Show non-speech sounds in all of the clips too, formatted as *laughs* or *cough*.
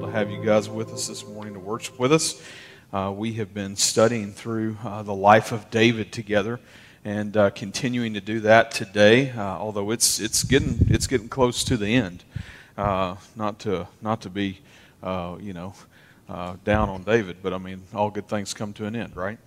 to have you guys with us this morning to worship with us. Uh, we have been studying through uh, the life of David together and uh, continuing to do that today, uh, although it's, it's, getting, it's getting close to the end. Uh, not, to, not to be, uh, you know, down on David, but I mean, all good things come to an end, right?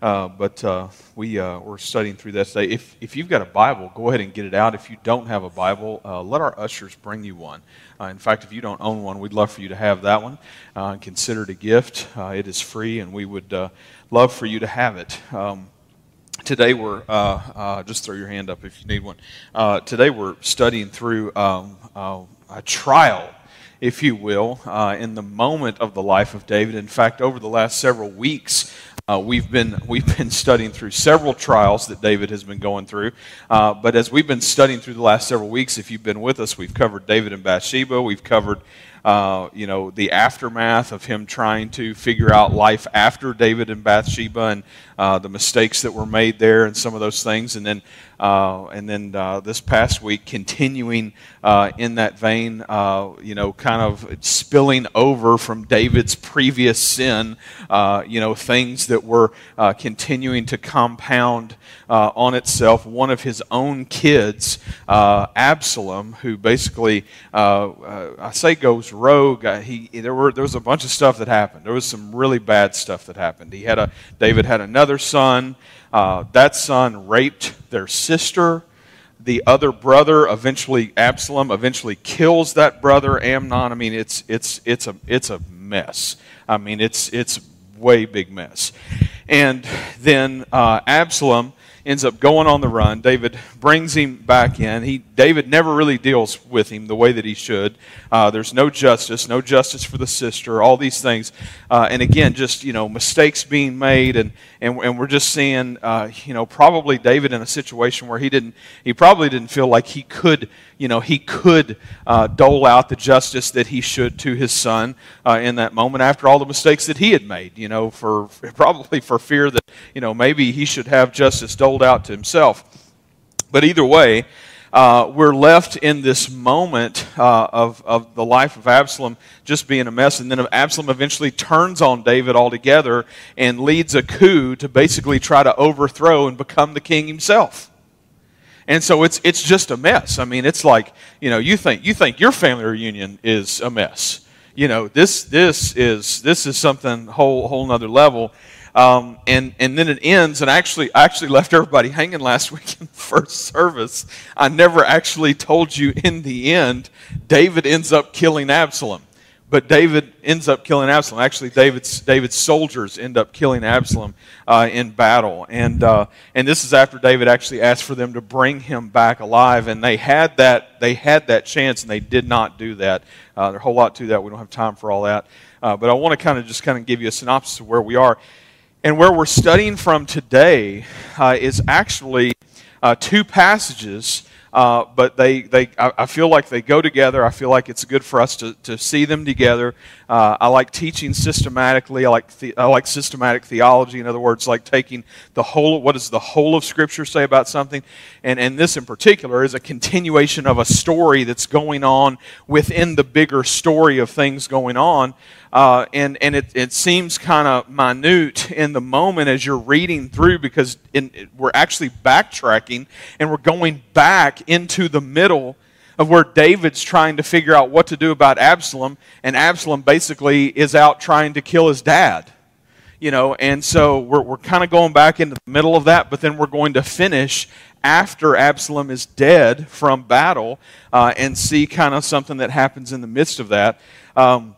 Uh, but uh, we, uh, we're studying through that today. If, if you've got a Bible, go ahead and get it out. If you don't have a Bible, uh, let our ushers bring you one. Uh, in fact, if you don't own one, we'd love for you to have that one. consider it a gift. it is free, and we would love for you to have it. Um, today we're, just throw your hand up if you need one. today we're studying through um, a trial if you will, uh, in the moment of the life of David. In fact, over the last several weeks, uh, we've been we've been studying through several trials that David has been going through. Uh, but as we've been studying through the last several weeks, if you've been with us, we've covered David and Bathsheba. We've covered uh, you know the aftermath of him trying to figure out life after David and Bathsheba and uh, the mistakes that were made there and some of those things. And then uh, and then uh, this past week, continuing uh, in that vein, uh, you know, kind of spilling over from David's previous sin, uh, you know, things that were continuing to compound on itself. One of his own kids, Absalom, who basically, I say goes rogue. he there were there was a bunch of stuff that happened. There was some really bad stuff that happened. He had a David had another son. Uh, that son raped their sister. The other brother, eventually Absalom, eventually kills that brother Amnon. I mean, it's it's it's a it's a mess. I mean, it's it's way big mess. And then uh, Absalom ends up going on the run. David brings him back in. He, David never really deals with him the way that he should. Uh, there's no justice, no justice for the sister, all these things. Uh, and again, just, you know, mistakes being made. And, and, and we're just seeing, uh, you know, probably David in a situation where he didn't, he probably didn't feel like he could, you know, he could uh, dole out the justice that he should to his son uh, in that moment after all the mistakes that he had made, you know, for probably for fear that, you know, maybe he should have justice doled out to himself. But either way, uh, we're left in this moment uh, of, of the life of Absalom just being a mess. And then Absalom eventually turns on David altogether and leads a coup to basically try to overthrow and become the king himself. And so it's, it's just a mess. I mean, it's like, you know, you think, you think your family reunion is a mess. You know, this, this, is, this is something whole, whole nother level. Um, and, and then it ends, and actually, I actually left everybody hanging last *laughs* week in the first service. I never actually told you in the end, David ends up killing Absalom. But David ends up killing Absalom. Actually, David's, David's soldiers end up killing Absalom uh, in battle. And, uh, and this is after David actually asked for them to bring him back alive. And they had that, they had that chance, and they did not do that. Uh, there's a whole lot to that. We don't have time for all that. Uh, but I want to kind of just kind of give you a synopsis of where we are. And where we're studying from today uh, is actually uh, two passages, uh, but they, they, I, I, feel like they go together. I feel like it's good for us to, to see them together. Uh, I like teaching systematically. I like, the, I like systematic theology. In other words, like taking the whole, what does the whole of Scripture say about something? And, and this in particular is a continuation of a story that's going on within the bigger story of things going on. Uh, and and it, it seems kind of minute in the moment as you're reading through because in, we're actually backtracking and we're going back into the middle of where David's trying to figure out what to do about Absalom, and Absalom basically is out trying to kill his dad. You know, and so we're, we're kind of going back into the middle of that, but then we're going to finish after Absalom is dead from battle uh, and see kind of something that happens in the midst of that. Um,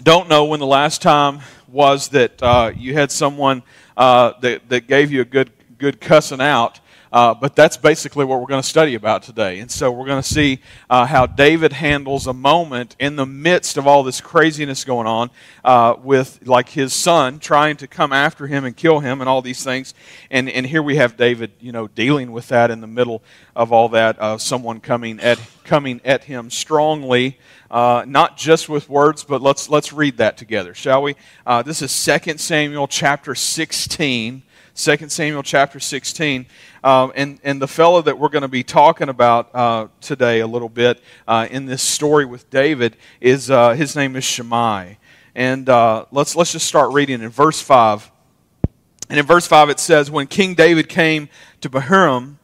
don't know when the last time was that uh, you had someone uh, that, that gave you a good, good cussing out. Uh, but that's basically what we're going to study about today. And so we're going to see uh, how David handles a moment in the midst of all this craziness going on uh, with like his son trying to come after him and kill him and all these things. And, and here we have David, you know, dealing with that in the middle of all that. Uh, someone coming at, coming at him strongly uh, not just with words, but let's, let's read that together, shall we? Uh, this is 2 Samuel chapter 16, 2 Samuel chapter 16. Um, and, and the fellow that we're going to be talking about uh, today a little bit uh, in this story with David is uh, his name is Shimei. And uh, let's, let's just start reading in verse 5. And in verse 5 it says, When King David came to Bahurim,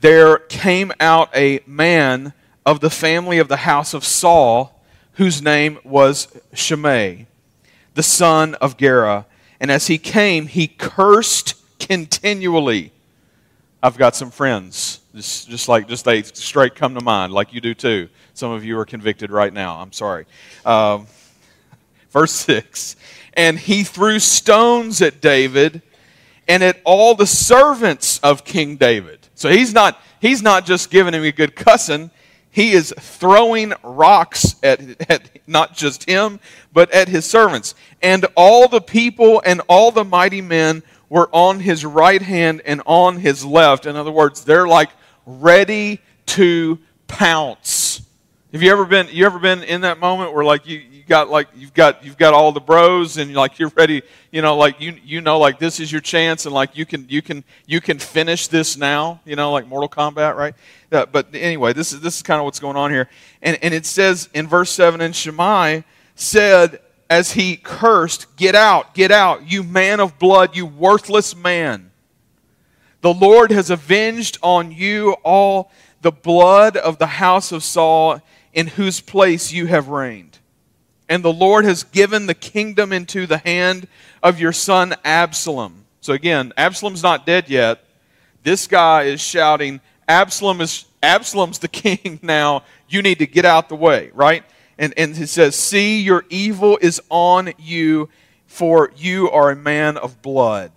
there came out a man of the family of the house of Saul, whose name was Shimei, the son of Gera. And as he came, he cursed continually. I've got some friends, just, just like just they straight come to mind, like you do too. Some of you are convicted right now. I'm sorry. Um, verse 6 And he threw stones at David and at all the servants of King David. So he's not, he's not just giving him a good cussing, he is throwing rocks at, at not just him, but at his servants. And all the people and all the mighty men were on his right hand and on his left. In other words, they're like ready to pounce. Have you ever been you ever been in that moment where like you, you got like you've got you've got all the bros and like you're ready, you know, like you you know like this is your chance and like you can you can you can finish this now, you know, like Mortal Kombat, right? Uh, but anyway, this is this is kind of what's going on here. And and it says in verse 7 and Shimei said as he cursed, "Get out, get out, you man of blood, you worthless man. The Lord has avenged on you all the blood of the house of Saul in whose place you have reigned. And the Lord has given the kingdom into the hand of your son Absalom. So again, Absalom's not dead yet. This guy is shouting, Absalom is Absalom's the *laughs* king now. You need to get out the way, right? And, and he says, See, your evil is on you, for you are a man of blood.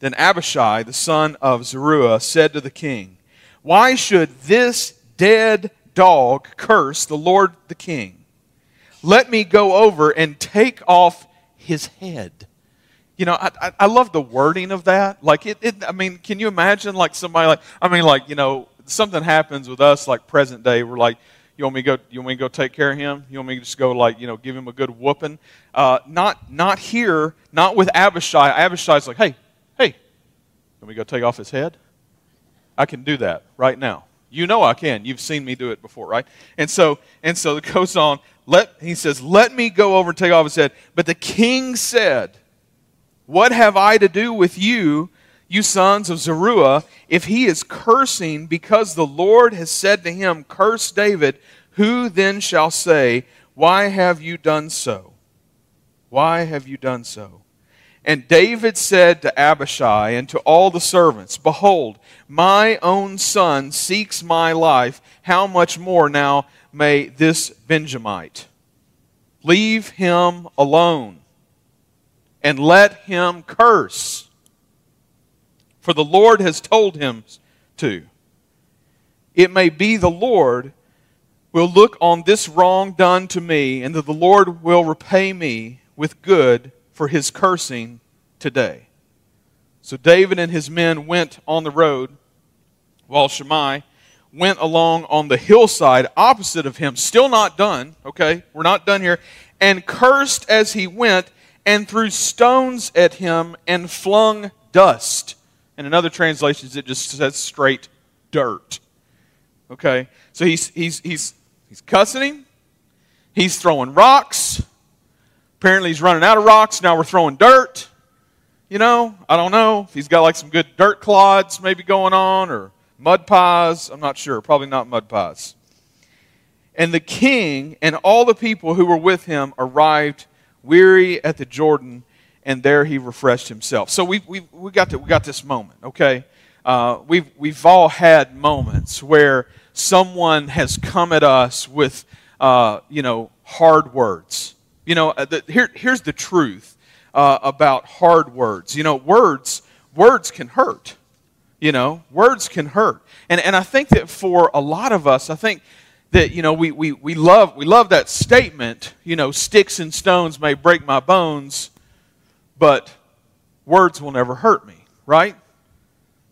Then Abishai, the son of Zeruiah, said to the king, Why should this dead dog curse the Lord the king. Let me go over and take off his head. You know, I, I, I love the wording of that. Like, it, it, I mean, can you imagine, like, somebody, like, I mean, like, you know, something happens with us, like, present day, we're like, you want me to go, you want me to go take care of him? You want me to just go, like, you know, give him a good whooping? Uh, not, not here, not with Abishai. Abishai's like, hey, hey, let me go take off his head? I can do that right now. You know I can. You've seen me do it before, right? And so, and so it goes on. Let, he says, Let me go over and take off his head. But the king said, What have I to do with you, you sons of Zeruiah, if he is cursing because the Lord has said to him, Curse David, who then shall say, Why have you done so? Why have you done so? And David said to Abishai and to all the servants, Behold, my own son seeks my life. How much more now may this Benjamite? Leave him alone and let him curse. For the Lord has told him to. It may be the Lord will look on this wrong done to me, and that the Lord will repay me with good for his cursing today. So David and his men went on the road, while Shimei went along on the hillside opposite of him, still not done, okay? We're not done here, and cursed as he went, and threw stones at him and flung dust. And in other translations, it just says straight dirt. Okay? So he's, he's, he's, he's cussing him, he's throwing rocks, Apparently, he's running out of rocks. Now we're throwing dirt. You know, I don't know he's got like some good dirt clods maybe going on or mud pies. I'm not sure. Probably not mud pies. And the king and all the people who were with him arrived weary at the Jordan, and there he refreshed himself. So we we we got to, we got this moment, okay? Uh, we've we've all had moments where someone has come at us with uh, you know hard words you know, uh, the, here, here's the truth uh, about hard words. You know, words, words can hurt. You know, words can hurt. And, and I think that for a lot of us, I think that, you know, we, we, we, love, we love that statement, you know, sticks and stones may break my bones, but words will never hurt me, right?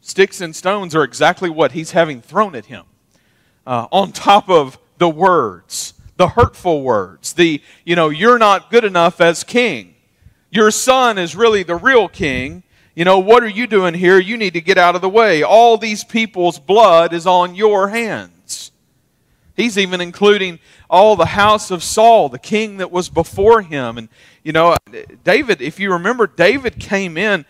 Sticks and stones are exactly what he's having thrown at him. Uh, on top of the words the hurtful words, the, you know, you're not good enough as king. Your son is really the real king. You know, what are you doing here? You need to get out of the way. All these people's blood is on your hands. He's even including all the house of Saul, the king that was before him. And, you know, David, if you remember, David came in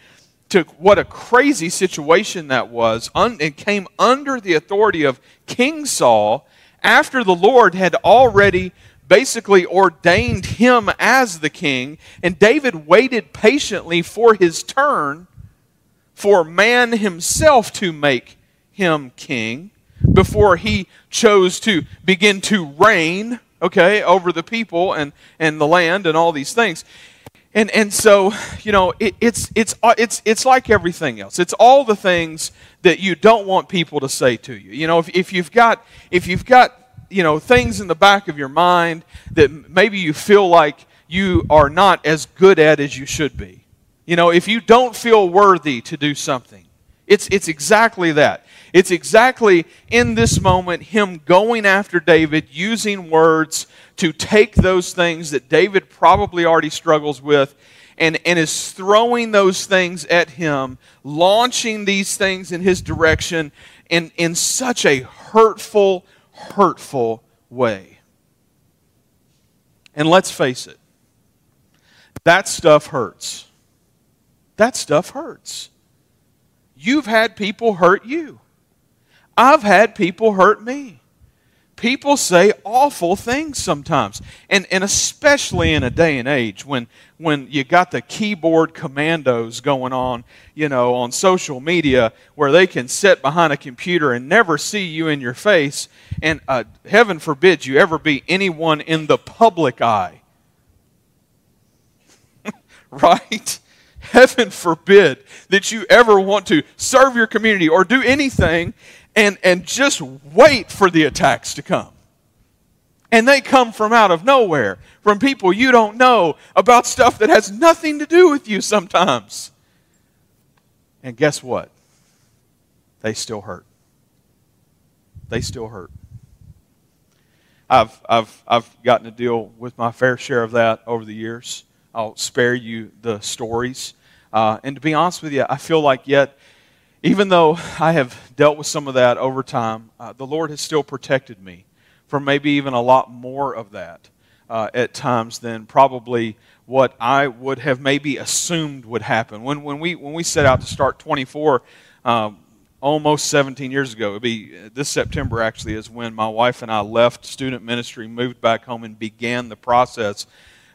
to what a crazy situation that was un- and came under the authority of King Saul after the Lord had already basically ordained him as the king. And David waited patiently for his turn for man himself to make him king before he chose to begin to reign, okay, over the people and, and the land and all these things. And, and so, you know, it, it's, it's, uh, it's, it's like everything else. It's all the things that you don't want people to say to you. You know, if, if you've got, if you've got, you know, things in the back of your mind that maybe you feel like you are not as good at as you should be. You know, if you don't feel worthy to do something, it's, it's exactly that. It's exactly in this moment him going after David, using words to take those things that David probably already struggles with and, and is throwing those things at him, launching these things in his direction in, in such a hurtful, hurtful way. And let's face it, that stuff hurts. That stuff hurts. You've had people hurt you. I've had people hurt me. People say awful things sometimes. And, and especially in a day and age when, when you got the keyboard commandos going on, you know, on social media where they can sit behind a computer and never see you in your face. And uh, heaven forbid you ever be anyone in the public eye. *laughs* right? Heaven forbid that you ever want to serve your community or do anything and, and just wait for the attacks to come. And they come from out of nowhere, from people you don't know about stuff that has nothing to do with you sometimes. And guess what? They still hurt. They still hurt. I've, I've, I've gotten to deal with my fair share of that over the years. I'll spare you the stories. Uh, and to be honest with you, I feel like yet, even though I have dealt with some of that over time, uh, the Lord has still protected me from maybe even a lot more of that uh, at times than probably what I would have maybe assumed would happen. When, when, we, when we set out to start 24, um, almost 17 years ago, it'd be this September actually, is when my wife and I left student ministry, moved back home, and began the process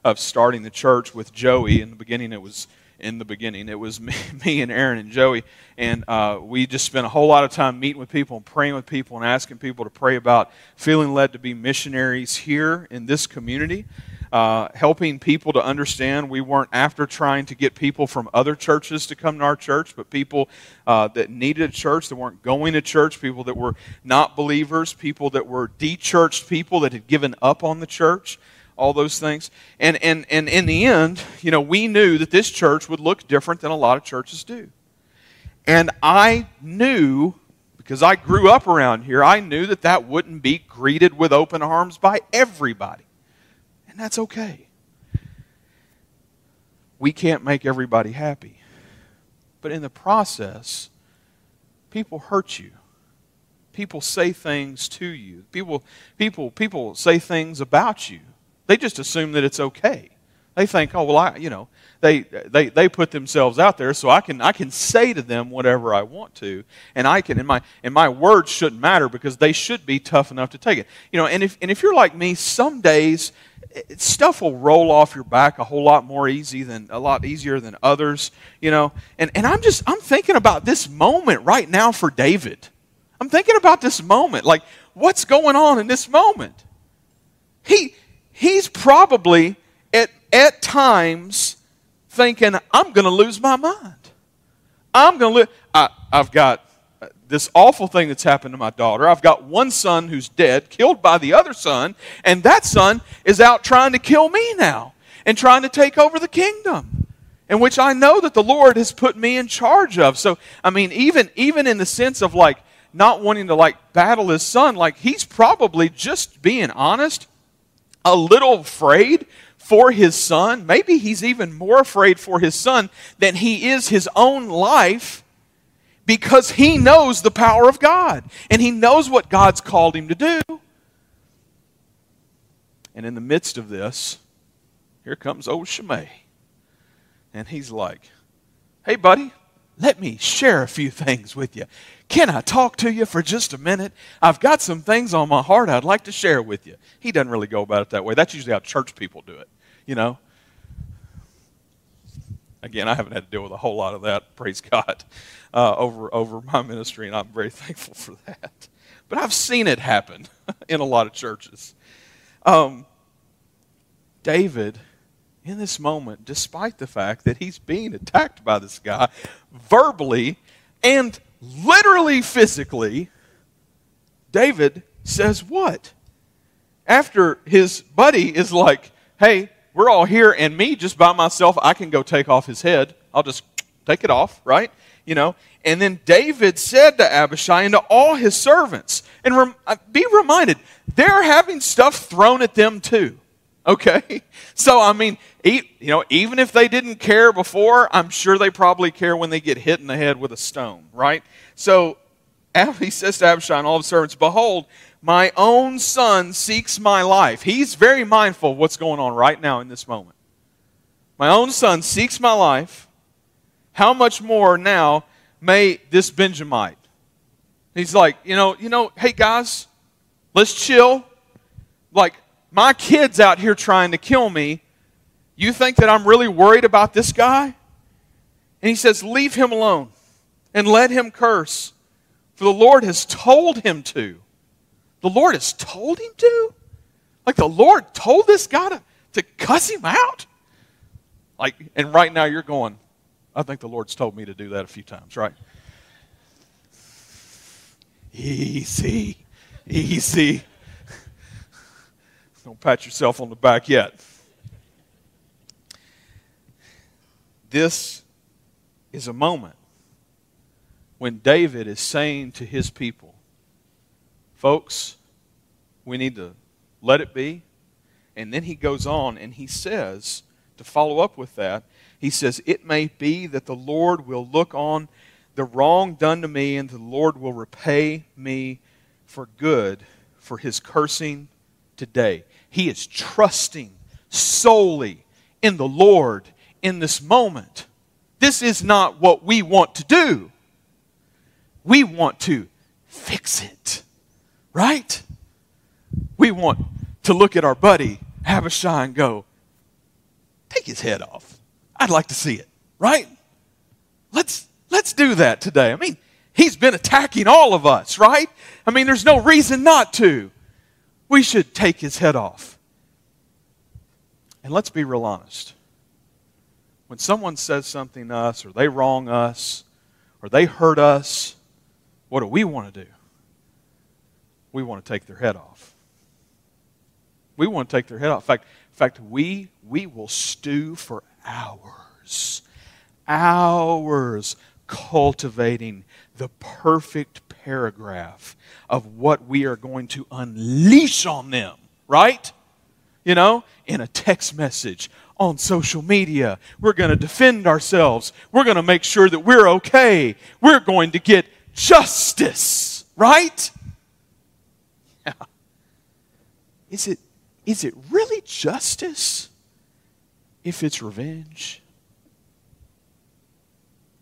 of starting the church with Joey. In the beginning, it was in the beginning. It was *laughs* me, me and Aaron and Joey, and uh, we just spent a whole lot of time meeting with people and praying with people and asking people to pray about feeling led to be missionaries here in this community. Uh, helping people to understand we weren't after trying to get people from other churches to come to our church, but people uh, that needed a church, that weren't going to church, people that were not believers, people that were de-churched people that had given up on the church all those things. And, and, and in the end, you know, we knew that this church would look different than a lot of churches do. And I knew, because I grew up around here, I knew that that wouldn't be greeted with open arms by everybody. And that's okay. We can't make everybody happy. But in the process, people hurt you people say things to you. People, people, people say things about you. They just assume that it's okay. They think, oh, well, I, you know, they, they, they put themselves out there so I can, I can say to them whatever I want to. And I can, and my, and my words shouldn't matter because they should be tough enough to take it. You know, and if, and if you're like me, some days eh, eh, stuff will roll off your back a whole lot more easy than, a lot easier than others, you know. And, and I'm just, I'm thinking about this moment right now for David. I'm thinking about this moment. Like, what's going on in this moment? He, he's probably at, at times thinking, I'm going to lose my mind. I'm going to lose. I've got uh, this awful thing that's happened to my daughter. I've got one son who's dead, killed by the other son, and that son is out trying to kill me now and trying to take over the kingdom. In which I know that the Lord has put me in charge of. So, I mean, even even in the sense of like not wanting to like battle his son, like he's probably just being honest a little afraid for his son. Maybe he's even more afraid for his son than he is his own life because he knows the power of God and he knows what God's called him to do. And in the midst of this, here comes old Shimei. And he's like, Hey, buddy, let me share a few *laughs* things with you. Can I talk to you for just a minute? I've got some things on my heart I'd like to share with you. He doesn't really go about it that way. That's usually how church people do it, you know. Again, I haven't had to deal with a whole lot of that, praise God, uh, over, over my ministry, and I'm very *laughs* thankful for that. But I've seen it happen *laughs* in a lot of churches. Um, David in this moment, despite the fact that he's being attacked by this guy verbally and literally physically, David says what? After his buddy is like, hey, we're all here, and me just by myself, I can go take off his head. I'll just take it off, right? You know. And then David said to Abishai and to all his servants, and rem- uh, be reminded, they're having stuff thrown at them too. Okay? *laughs* So, I mean, you know, even if they didn't care before, I'm sure they probably care when they get hit in the head with a stone, right? So, he *laughs* says to Abishai and all the servants, Behold, my own son seeks my life. He's very mindful of what's going on right now in this moment. My own son seeks my life. How much more now may this Benjamite? He's like, you know, you know, hey guys, let's chill. Like, my kid's out here trying to kill me. You think that I'm really worried about this guy? And he says, Leave him alone and let him curse, for the Lord has told him to. The Lord has told him to? Like the Lord told this guy to, to cuss him out? Like, and right now you're going, I think the Lord's told me to do that a few times, right? Easy, easy. Don't pat yourself on the back yet. This is a moment when David is saying to his people, folks, we need to let it be. And then he goes on and he says, to follow up with that, he says, It may be that the Lord will look on the wrong done to me, and the Lord will repay me for good for his cursing today. He is trusting solely in the Lord in this moment. This is not what we want to do. We want to fix it, right? We want to look at our buddy Abishai and go, take his head off. I'd like to see it, right? Let's let's do that today. I mean, he's been attacking all of us, right? I mean, there's no reason not to we should take his head off. And let's be real honest. When someone says something to us, or they wrong us, or they hurt us, what do we want to do? We want to take their head off. We want to take their head off. In fact, in fact we, we will stew for hours, hours cultivating the perfect paragraph of what we are going to unleash on them, right? You know, in a text message, on social media. We're going to defend ourselves. We're going to make sure that we're okay. We're going to get justice, right? Yeah. Is it, is it really justice if it's revenge?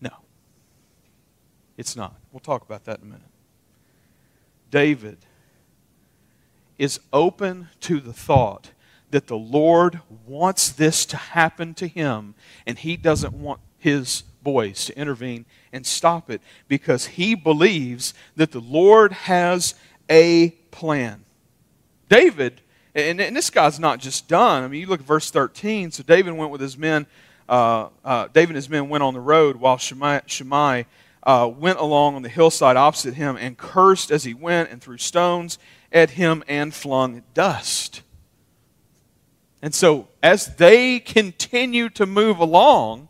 No, it's not. We'll talk about that in a minute. David is open to the thought that the Lord wants this to happen to him, and he doesn't want his boys to intervene and stop it because he believes that the Lord has a plan. David, and, and this guy's not just done. I mean, you look at verse 13. So David went with his men. Uh, uh, David and his men went on the road while Shimei, Shimei uh, went along on the hillside opposite him and cursed as he went and threw stones at him and flung dust. And so, as they continue to move along,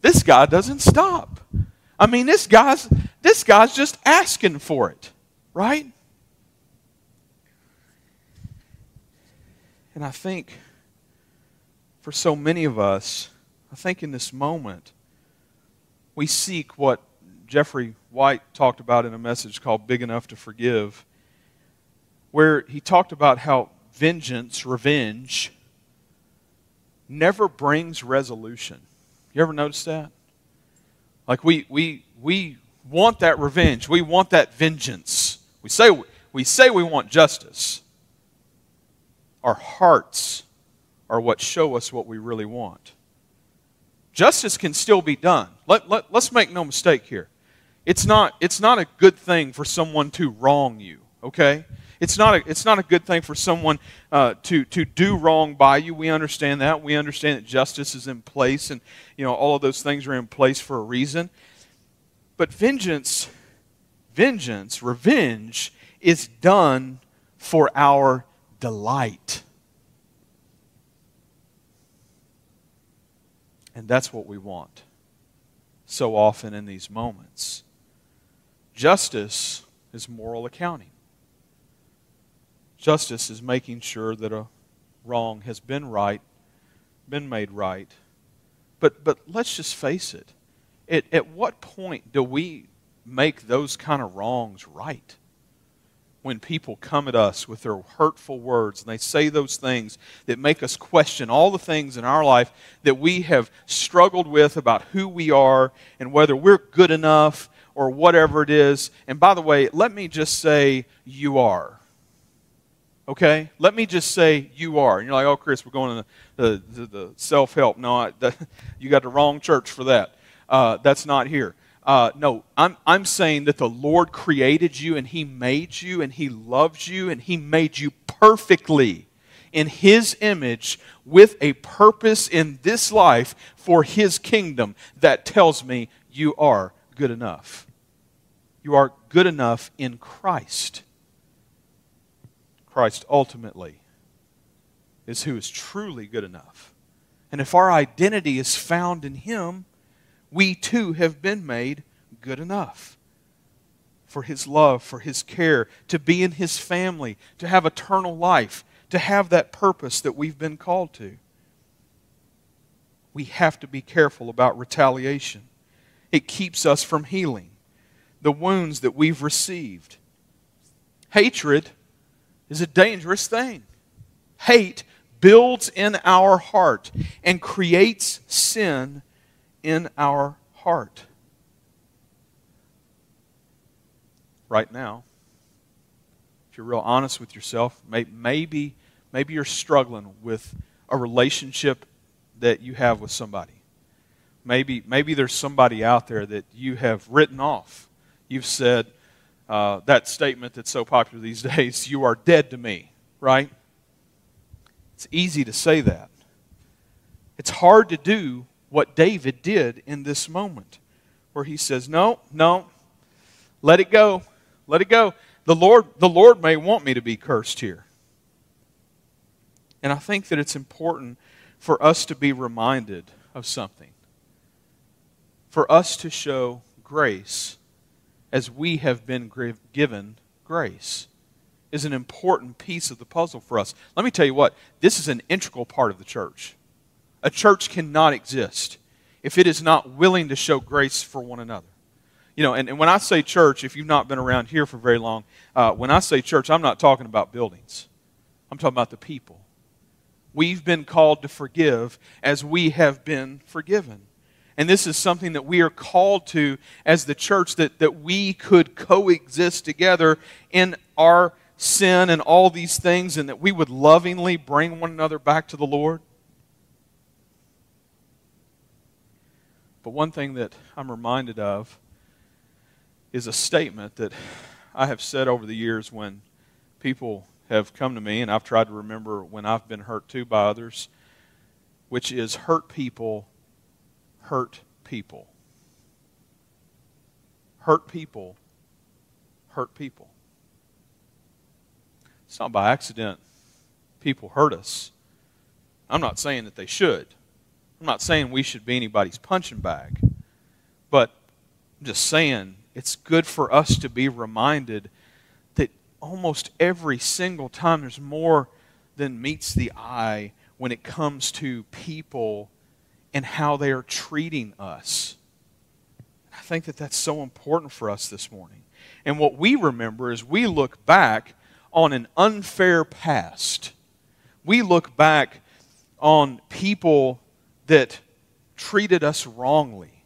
this guy doesn't stop. I mean, this guy's, this guy's just asking for it, right? And I think for so many of us, I think in this moment, we seek what Jeffrey White talked about in a message called Big Enough to Forgive, where he talked about how vengeance, revenge, never brings resolution. You ever notice that? Like we, we, we want that revenge. We want that vengeance. We say, we say we want justice. Our hearts are what show us what we really want. Justice can still be done. Let, let, let's make no mistake here. It's not, it's not a good thing for someone to wrong you, okay? It's not a, it's not a good thing for someone uh, to, to do wrong by you. We understand that. We understand that justice is in place and you know all of those things are in place for a reason. But vengeance, vengeance, revenge is done for our delight. And that's what we want so often in these moments. Justice is moral accounting. Justice is making sure that a wrong has been right, been made right. But, but let's just face it. At, at what point do we make those kind of wrongs right? When people come at us with their hurtful words and they say those things that make us question all the things in our life that we have struggled with about who we are and whether we're good enough or whatever it is. And by the way, let me just say, you are okay? Let me just say you are. And you're like, oh, Chris, we're going to the, the, the self help. No, I, *laughs* the, you got the wrong church for that. Uh, that's not here. Uh, no, I'm, I'm saying that the Lord created you and He made you and He loves you and He made you perfectly in His image with a purpose in this life for His kingdom that tells me you are good enough. You are good enough in Christ. Christ ultimately is who is truly good enough. And if our identity is found in Him, we too have been made good enough for His love, for His care, to be in His family, to have eternal life, to have that purpose that we've been called to. We have to be careful about retaliation. It keeps us from healing the wounds that we've received. Hatred is a dangerous thing. Hate builds in our heart and creates sin in our heart. Right now, if you're real honest with yourself, maybe, maybe you're struggling with a relationship that you have with somebody. Maybe, maybe there's somebody out there that you have written off. You've said, uh, that statement that's so popular these *laughs* days you are dead to me, right? It's easy to say that. It's hard to do what David did in this moment, where he says, No, no, let it go. Let it go. The Lord, the Lord may want me to be cursed here. And I think that it's important for us to be reminded of something. For us to show grace as we have been given grace is an important piece of the puzzle for us. Let me tell you what, this is an integral part of the church. A church cannot exist if it is not willing to show grace for one another. You know, and, and when I say church, if you've not been around here for very long, uh, when I say church, I'm not talking about buildings. I'm talking about the people. We've been called to forgive as we have been forgiven. And this is something that we are called to as the church that, that we could coexist together in our sin and all these things, and that we would lovingly bring one another back to the Lord. But one thing that I'm reminded of is a statement that I have said over the years when people have come to me, and I've tried to remember when I've been hurt too by others, which is hurt people hurt people. Hurt people hurt people. It's not by accident people hurt us. I'm not saying that they should. I'm not saying we should be anybody's punching bag. But I'm just saying it's good for us to be reminded that almost every single time there's more than meets the eye when it comes to people and how they are treating us. I think that that's so important for us this morning. And what we remember is we look back on an unfair past. We look back on people that treated us wrongly.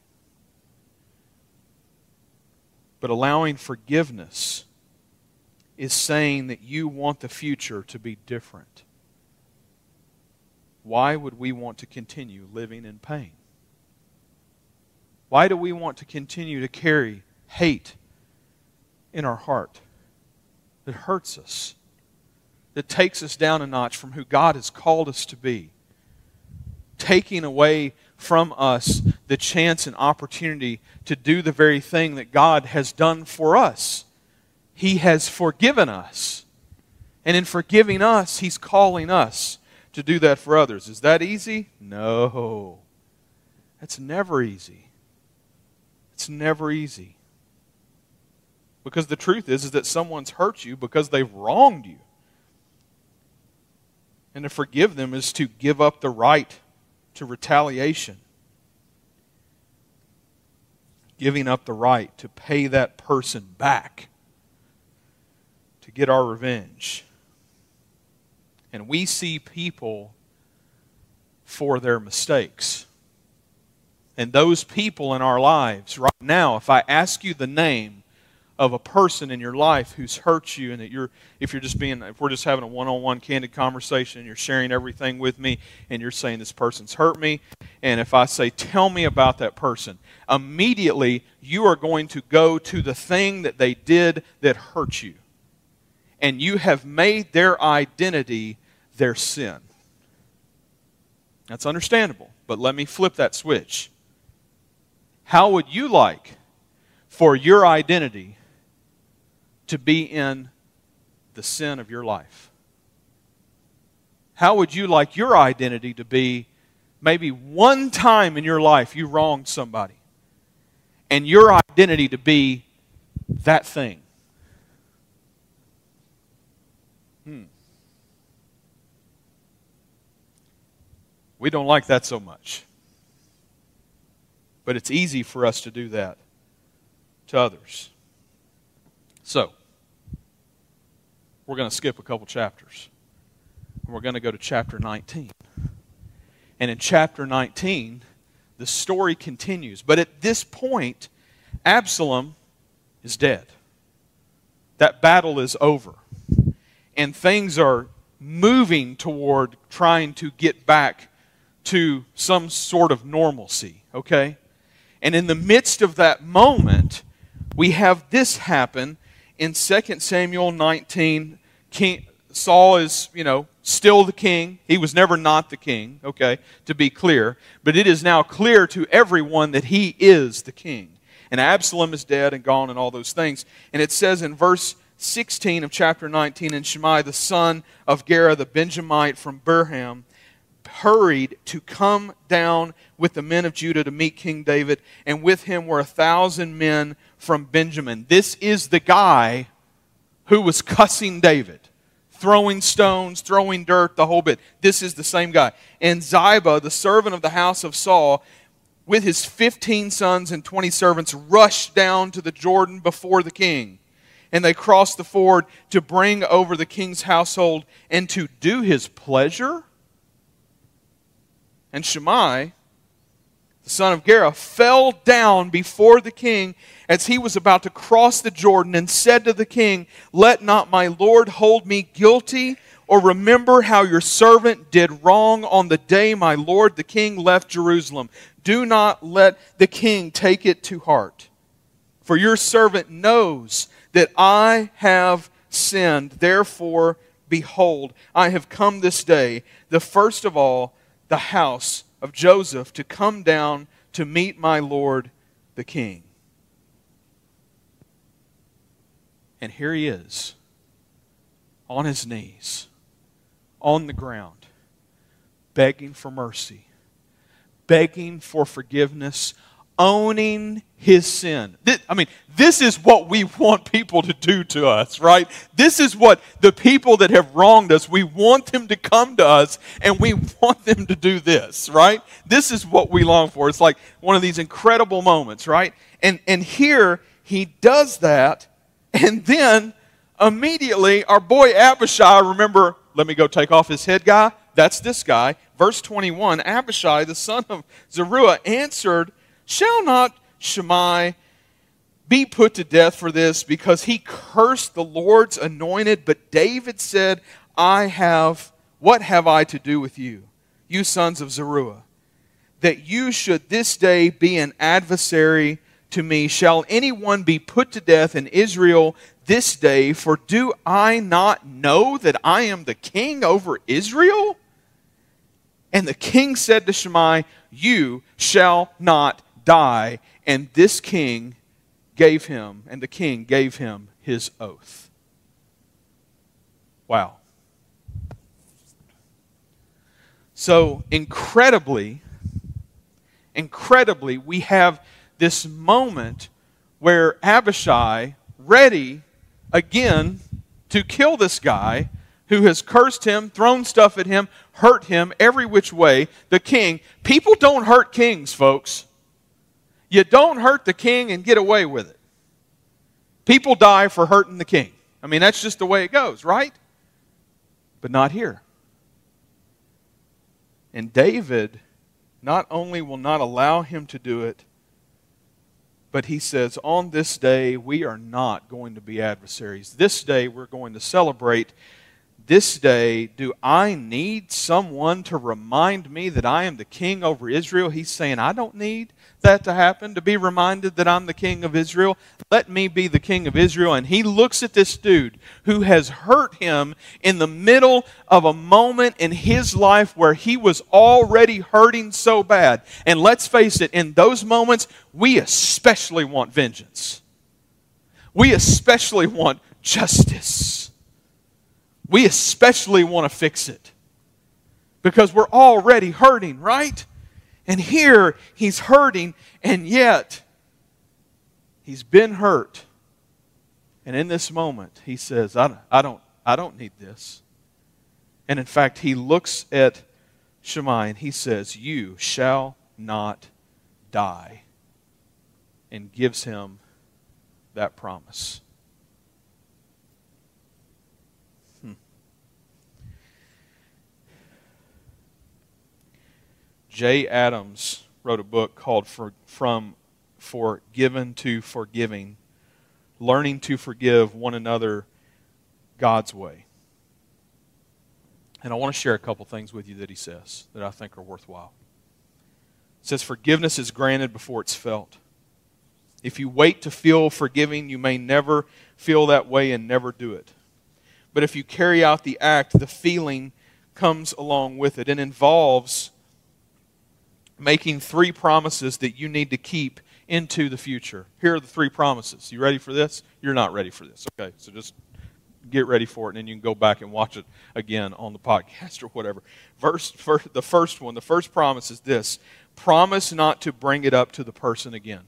But allowing forgiveness is saying that you want the future to be different. Why would we want to continue living in pain? Why do we want to continue to carry hate in our heart that hurts us, that takes us down a notch from who God has called us to be, taking away from us the chance and opportunity to do the very thing that God has done for us? He has forgiven us. And in forgiving us, He's calling us to do that for others. Is that easy? No. That's never easy. It's never easy. Because the truth is, is that someone's hurt you because they've wronged you. And to forgive them is to give up the right to retaliation. Giving up the right to pay that person back to get our revenge. And we see people for their mistakes. And those people in our lives, right now, if I ask you the name of a person in your life who's hurt you and that you're if you're just being if we're just having a one-on-one candid conversation and you're sharing everything with me and you're saying this person's hurt me and if I say tell me about that person immediately you are going to go to the thing that they did that hurt you and you have made their identity their sin. That's understandable, but let me flip that switch. How would you like for your identity to be in the sin of your life? How would you like your identity to be maybe one time in your life you wronged somebody and your identity to be that thing? We don't like that so much. But it's easy for us to do that to others. So, we're going to skip a couple chapters. And We're going to go to chapter 19. And in chapter 19, the story continues. But at this point, Absalom is dead. That battle is over and things are moving toward trying to get back to some sort of normalcy, okay? And in the midst of that moment, we have this happen in 2 Samuel 19. King, Saul is, you know, still the king. He was never not the king, okay, to be clear. But it is now clear to everyone that he is the king. And Absalom is dead and gone and all those things. And it says in verse 16 of chapter 19, and Shimei, the son of Gera, the Benjamite from Bahurim, hurried to come down with the men of Judah to meet King David, and with him were a thousand men from Benjamin. This is the guy who was cussing David, throwing stones, throwing dirt, the whole bit. This is the same guy. And Ziba, the servant of the house of Saul, with his 15 sons and 20 servants, rushed down to the Jordan before the king and they crossed the ford to bring over the king's household and to do his pleasure. And Shimei, the son of Gera, fell down before the king as he was about to cross the Jordan and said to the king, Let not my lord hold me guilty, or remember how your servant did wrong on the day my lord the king left Jerusalem. Do not let the king take it to heart. For your servant knows that I have sinned. Therefore, behold, I have come this day, the first of all, the house of Joseph, to come down to meet my Lord the King. And here he is, on his knees, on the ground, begging for mercy, begging for forgiveness, owning his sin. I mean, this is what we want people to do to us, right? This is what the people that have wronged us, we want them to come to us and we *laughs* want them to do this, right? This is what we long for. It's like one of these incredible moments, right? And, and here he does that, and then immediately our boy Abishai, remember, let me go take off his head guy. That's this guy. Verse 21 Abishai, the son of Zeruiah, answered, Shall not Shimei be put to death for this because he cursed the Lord's anointed. But David said, I have, what have I to do with you, you sons of Zeruiah, that you should this day be an adversary to me? Shall anyone be put to death in Israel this day? For do I not know that I am the king over Israel? And the king said to Shimei, You shall not die. And this king gave him, and the king gave him his oath. Wow. So, incredibly, incredibly, we have this moment where Abishai, ready again to kill this guy who has cursed him, thrown stuff at him, hurt him every which way, the king. People don't hurt kings, folks. You don't hurt the king and get away with it. People die for hurting the king. I mean, that's just the way it goes, right? But not here. And David not only will not allow him to do it, but he says, On this day, we are not going to be adversaries. This day, we're going to celebrate this day, do I need someone to remind me that I am the king over Israel? He's saying, I don't need that to happen, to be reminded that I'm the king of Israel. Let me be the king of Israel. And he looks at this dude who has hurt him in the middle of a moment in his life where he was already hurting so bad. And let's face it, in those moments, we especially want vengeance. We especially want justice we especially want to fix it because we're already hurting, right? And here he's hurting, and yet he's been hurt. And in this moment, he says, I, I, don't, I don't need this. And in fact, he looks at Shimei and he says, You shall not die, and gives him that promise. Jay Adams wrote a book called For, From Forgiven to Forgiving Learning to Forgive One Another God's Way. And I want to share a couple things with you that he says that I think are worthwhile. Says, Forgiveness is granted before it's felt. If you wait to feel forgiving, you may never feel that way and never do it. But if you carry out the act, the feeling comes along with it and involves making three promises that you need to keep into the future. Here are the three promises. You ready for this? You're not ready for this. Okay, so just get ready for it, and then you can go back and watch it again on the *laughs* podcast or whatever. Verse, first, the first one, the first promise is this promise not to bring it up to the person again.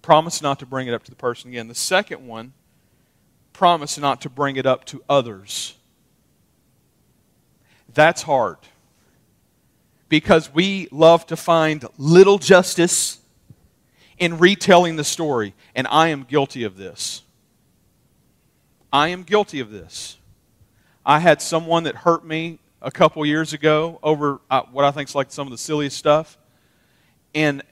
Promise not to bring it up to the person again. The second one, promise not to bring it up to others. That's hard because we love to find little justice in retelling the story. And I am guilty of this. I am guilty of this. I had someone that hurt me a couple years ago over uh, what I think is like some of the silliest stuff. And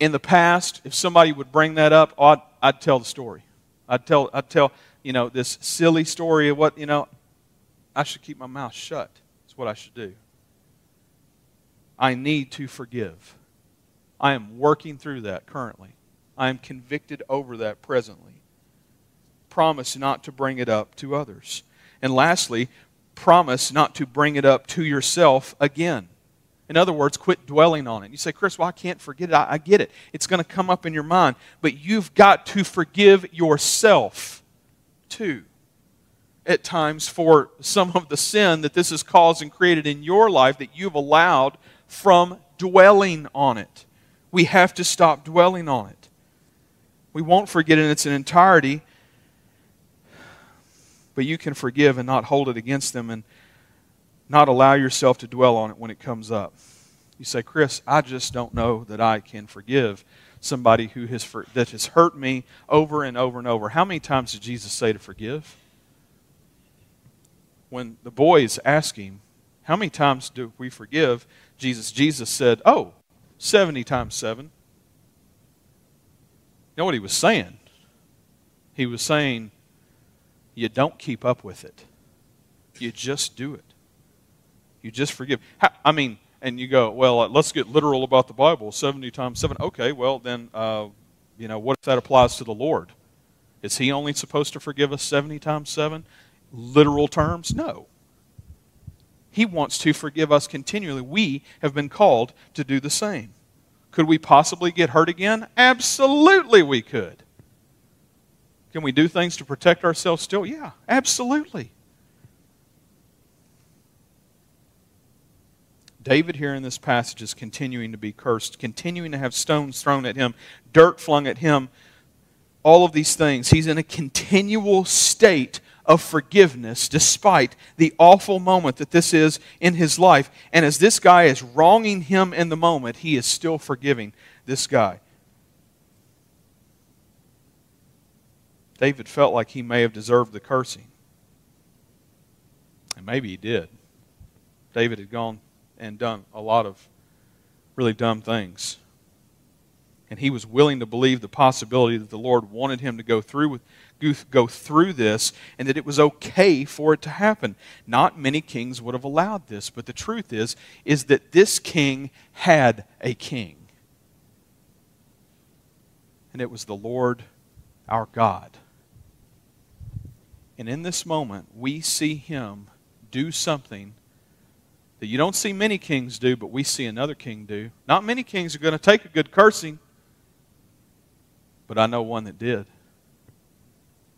in the past, if somebody would bring that up, I'd, I'd tell the story. I'd tell, I'd tell, you know, this silly story of what, you know, I should keep my mouth shut. It's what I should do. I need to forgive. I am working through that currently. I am convicted over that presently. Promise not to bring it up to others. And lastly, promise not to bring it up to yourself again. In other words, quit dwelling on it. You say, Chris, well, I can't forget it. I, I get it. It's going to come up in your mind. But you've got to forgive yourself too at times for some of the sin that this has caused and created in your life that you've allowed from dwelling on it. We have to stop dwelling on it. We won't forget in its entirety, but you can forgive and not hold it against them and not allow yourself to dwell on it when it comes up. You say, Chris, I just don't know that I can forgive somebody who has that has hurt me over and over and over. How many times did Jesus say to forgive? When the boys asked him, How many times do we forgive? Jesus, Jesus said, Oh, 70 times 7. You know what he was saying? He was saying, You don't keep up with it. You just do it. You just forgive. I mean, and you go, well, uh, let's get literal about the Bible. 70 times 7. Okay, well, then, uh, you know, what if that applies to the Lord? Is he only supposed to forgive us 70 times 7? Literal terms? No. He wants to forgive us continually. We have been called to do the same. Could we possibly get hurt again? Absolutely, we could. Can we do things to protect ourselves still? Yeah, absolutely. David, here in this passage, is continuing to be cursed, continuing to have stones thrown at him, dirt flung at him, all of these things. He's in a continual state of forgiveness despite the awful moment that this is in his life. And as this guy is wronging him in the moment, he is still forgiving this guy. David felt like he may have deserved the cursing. And maybe he did. David had gone and done a lot of really dumb things. And he was willing to believe the possibility that the Lord wanted him to go through with go through this and that it was okay for it to happen. Not many kings would have allowed this, but the truth is is that this king had a king. And it was the Lord our God. And in this moment, we see him do something that you don't see many kings do, but we see another king do. Not many kings are going to take a good cursing, but I know one that did.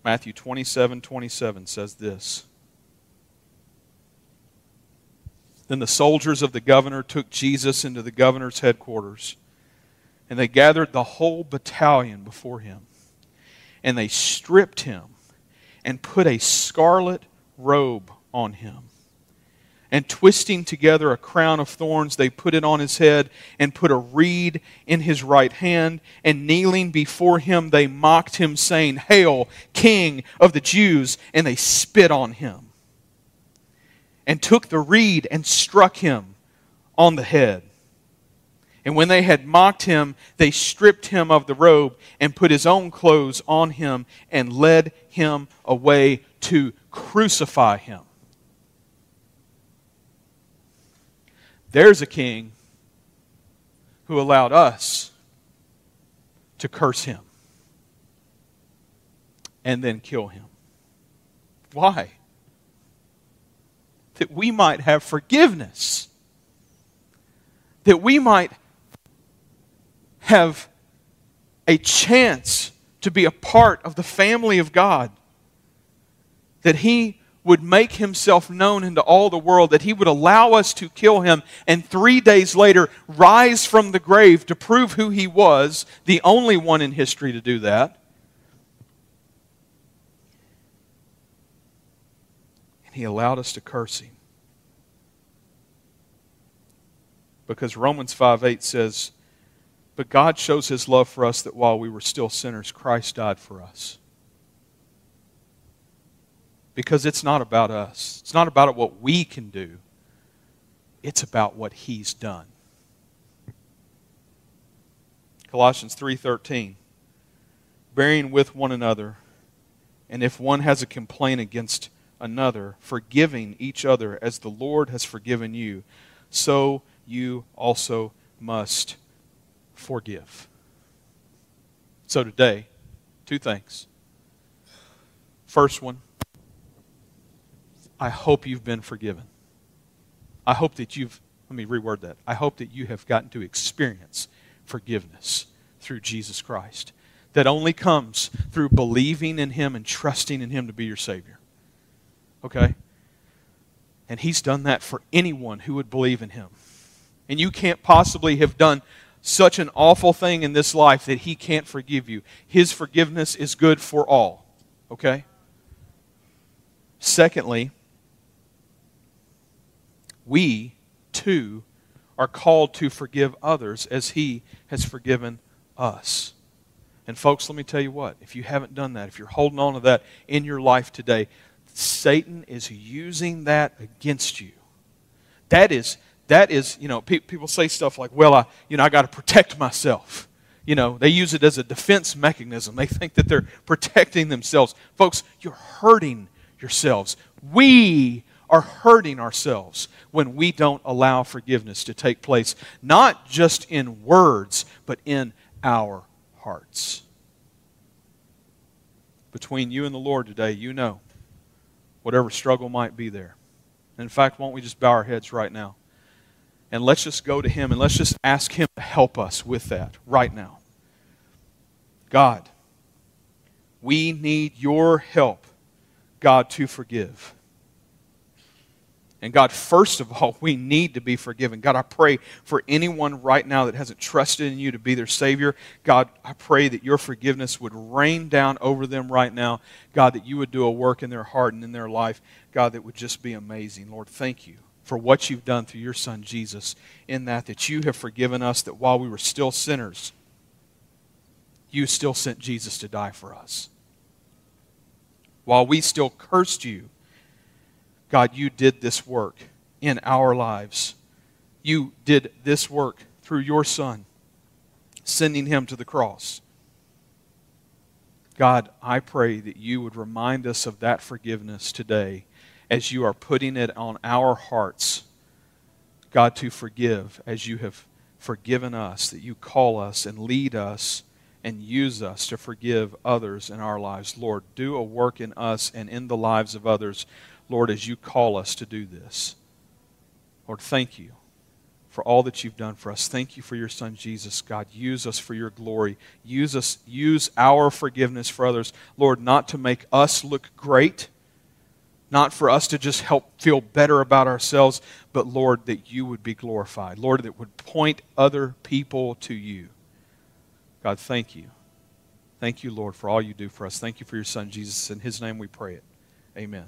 Matthew 27 27 says this. Then the soldiers of the governor took Jesus into the governor's headquarters, and they gathered the whole battalion before him. And they stripped him and put a scarlet robe on him and twisting together a crown of thorns, they put it on his head and put a reed in his right hand. And kneeling before him, they mocked him, saying, Hail, King of the Jews! And they spit on him and took the reed and struck him on the head. And when they had mocked him, they stripped him of the robe and put his own clothes on him and led him away to crucify him. There's a king who allowed us to curse him and then kill him. Why? That we might have forgiveness. That we might have a chance to be a part of the family of God. That He would make himself known into all the world, that he would allow us to kill him, and three days later rise from the grave to prove who he was, the only one in history to do that. And he allowed us to curse him. Because Romans 5 8 says, But God shows his love for us that while we were still sinners, Christ died for us because it's not about us. It's not about what we can do. It's about what he's done. Colossians 3:13 bearing with one another and if one has a complaint against another forgiving each other as the Lord has forgiven you so you also must forgive. So today two things. First one I hope you've been forgiven. I hope that you've, let me reword that. I hope that you have gotten to experience forgiveness through Jesus Christ that only comes through believing in Him and trusting in Him to be your Savior. Okay? And He's done that for anyone who would believe in Him. And you can't possibly have done such an awful thing in this life that He can't forgive you. His forgiveness is good for all. Okay? Secondly, we too are called to forgive others as He has forgiven us. And, folks, let me tell you what if you haven't done that, if you're holding on to that in your life today, Satan is using that against you. That is, that is, you know, pe- people say stuff like, well, I, you know, I got to protect myself. You know, they use it as a defense mechanism. They think that they're protecting themselves. Folks, you're hurting yourselves. We are hurting ourselves when we don't allow forgiveness to take place, not just in words, but in our hearts. Between you and the Lord today, you know whatever struggle might be there. in fact, won't we just bow our heads right now? And let's just go to Him and let's just ask Him to help us with that right now. God, we need your help, God, to forgive. And God, first of all, we need to be forgiven. God, I pray for anyone right now that hasn't trusted in you to be their Savior. God, I pray that your forgiveness would rain down over them right now. God, that you would do a work in their heart and in their life. God, that would just be amazing. Lord, thank you for what you've done through your Son, Jesus, in that, that you have forgiven us, that while we were still sinners, you still sent Jesus to die for us. While we still cursed you, God, you did this work in our lives. You did this work through your Son, sending him to the cross. God, I pray that you would remind us of that forgiveness today as you are putting it on our hearts. God, to forgive as you have forgiven us, that you call us and lead us and use us to forgive others in our lives. Lord, do a work in us and in the lives of others Lord, as you call us to do this. Lord, thank you for all that you've done for us. Thank you for your son Jesus. God, use us for your glory. Use us use our forgiveness for others. Lord, not to make us look great, not for us to just help feel better about ourselves, but Lord, that you would be glorified. Lord, that would point other people to you. God, thank you. Thank you, Lord, for all you do for us. Thank you for your son Jesus. In his name we pray it. Amen.